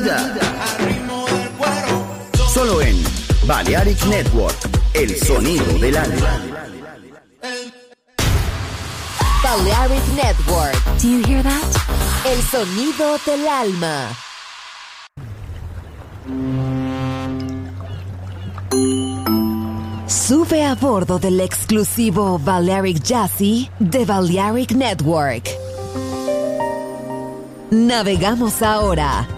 vida. Solo en Balearic Network, el sonido del alma. Balearic Network. Do you hear that? El sonido del alma. Sube a bordo del exclusivo Balearic Jazzy de Balearic Network. Navegamos ahora.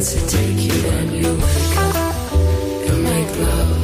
to take you when you wake up and make love.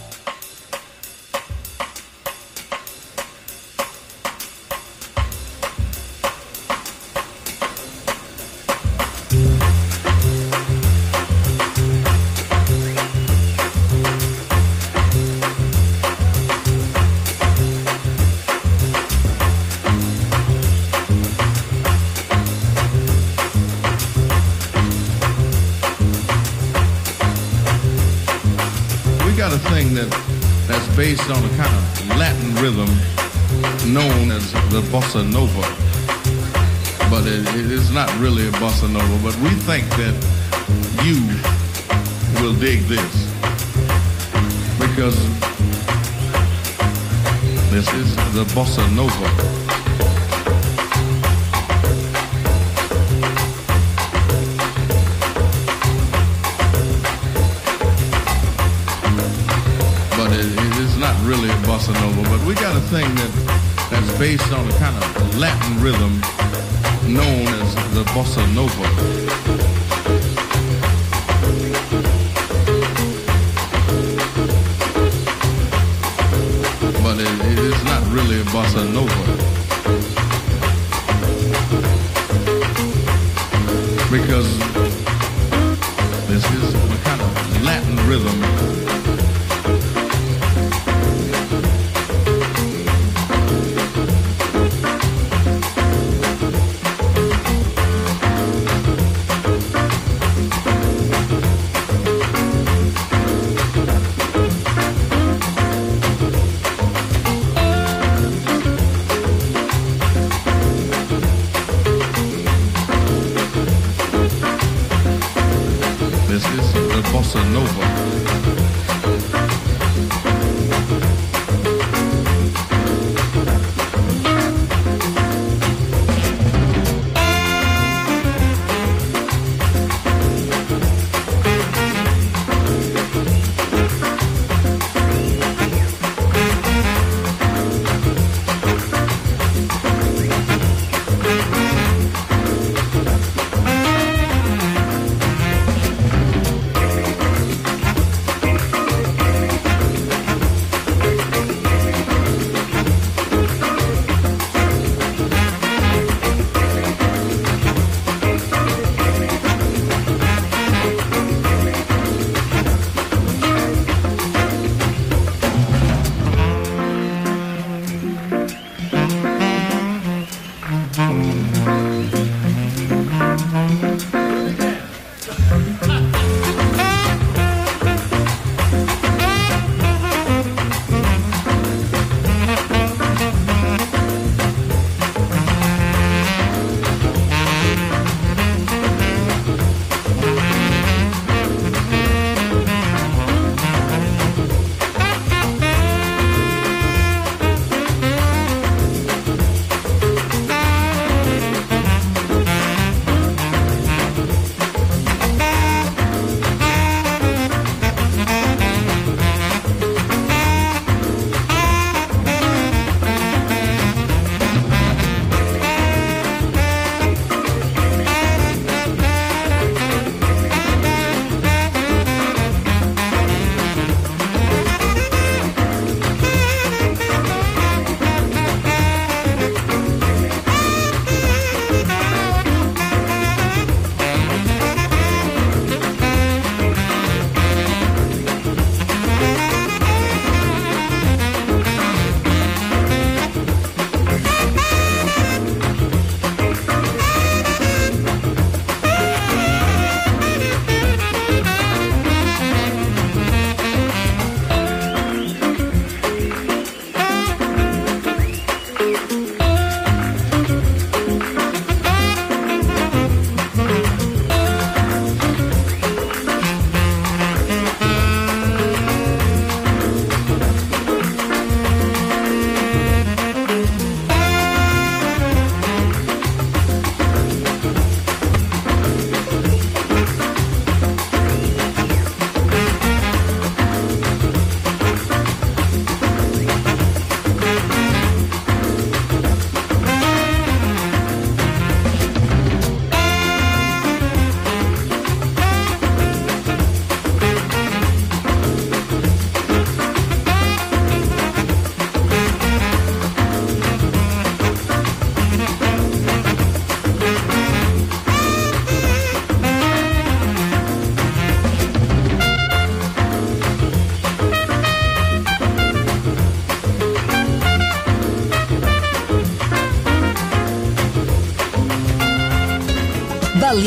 rhythm known as the bossa nova. But it, it is not really a bossa nova, but we think that you will dig this because this is the bossa nova. Bossa nova, but we got a thing that that's based on a kind of Latin rhythm known as the bossa nova. But it, it is not really a bossa nova. Because this is a kind of Latin rhythm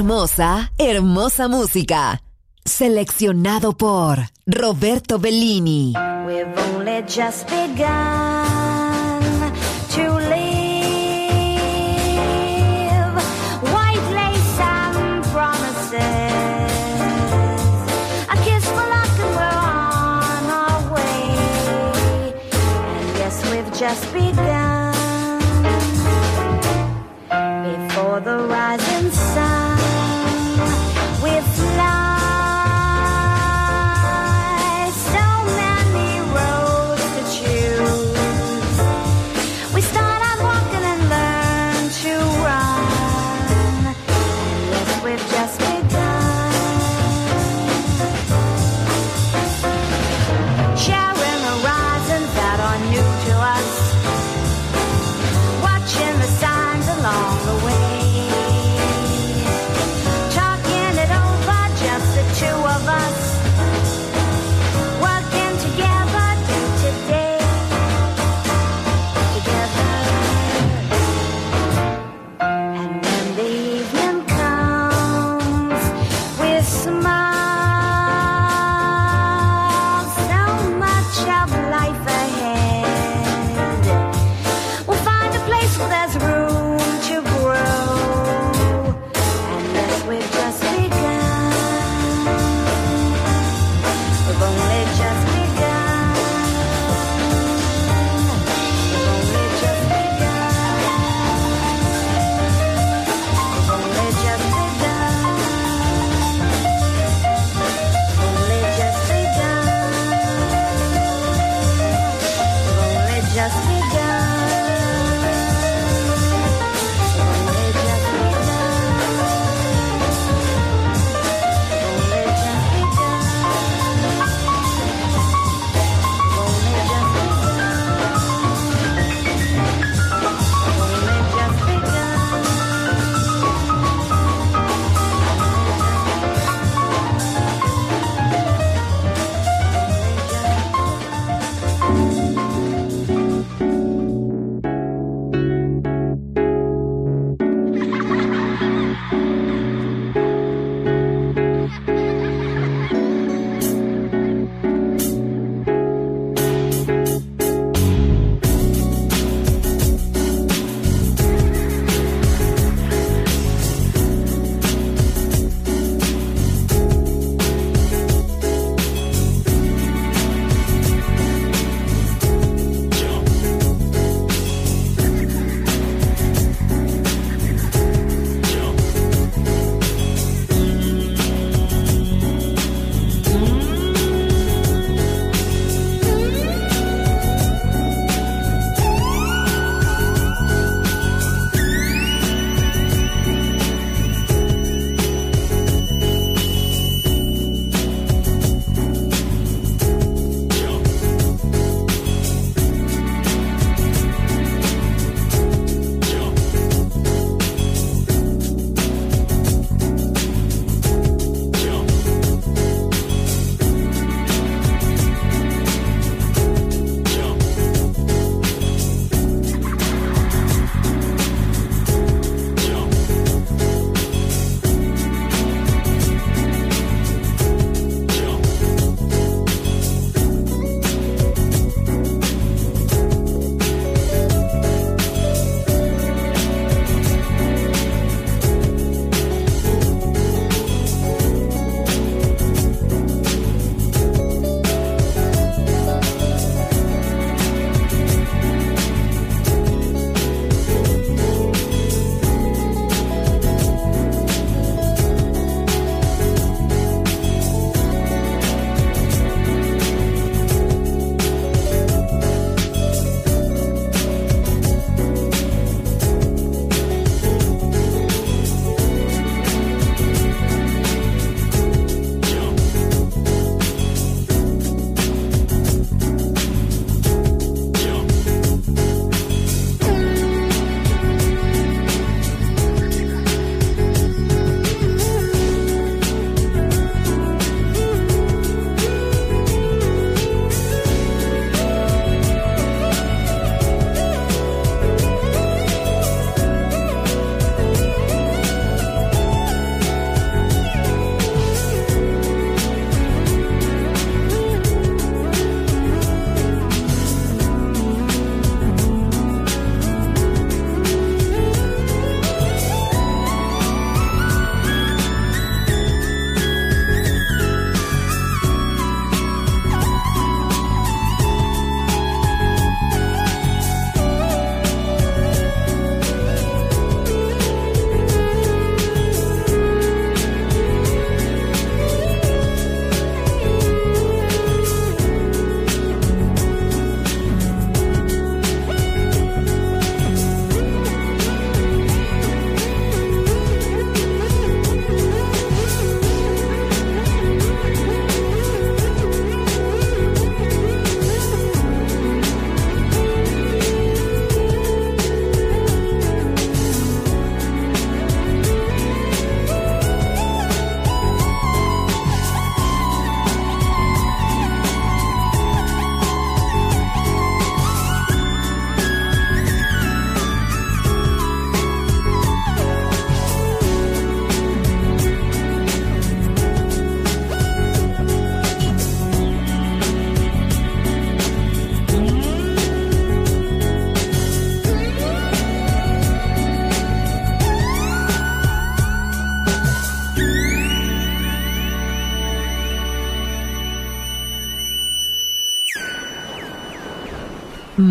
Hermosa, hermosa música. Seleccionado por Roberto Bellini. We've only just begun to live. White lace and promises. A kiss for luck and we're on our way. And yes, we've just begun.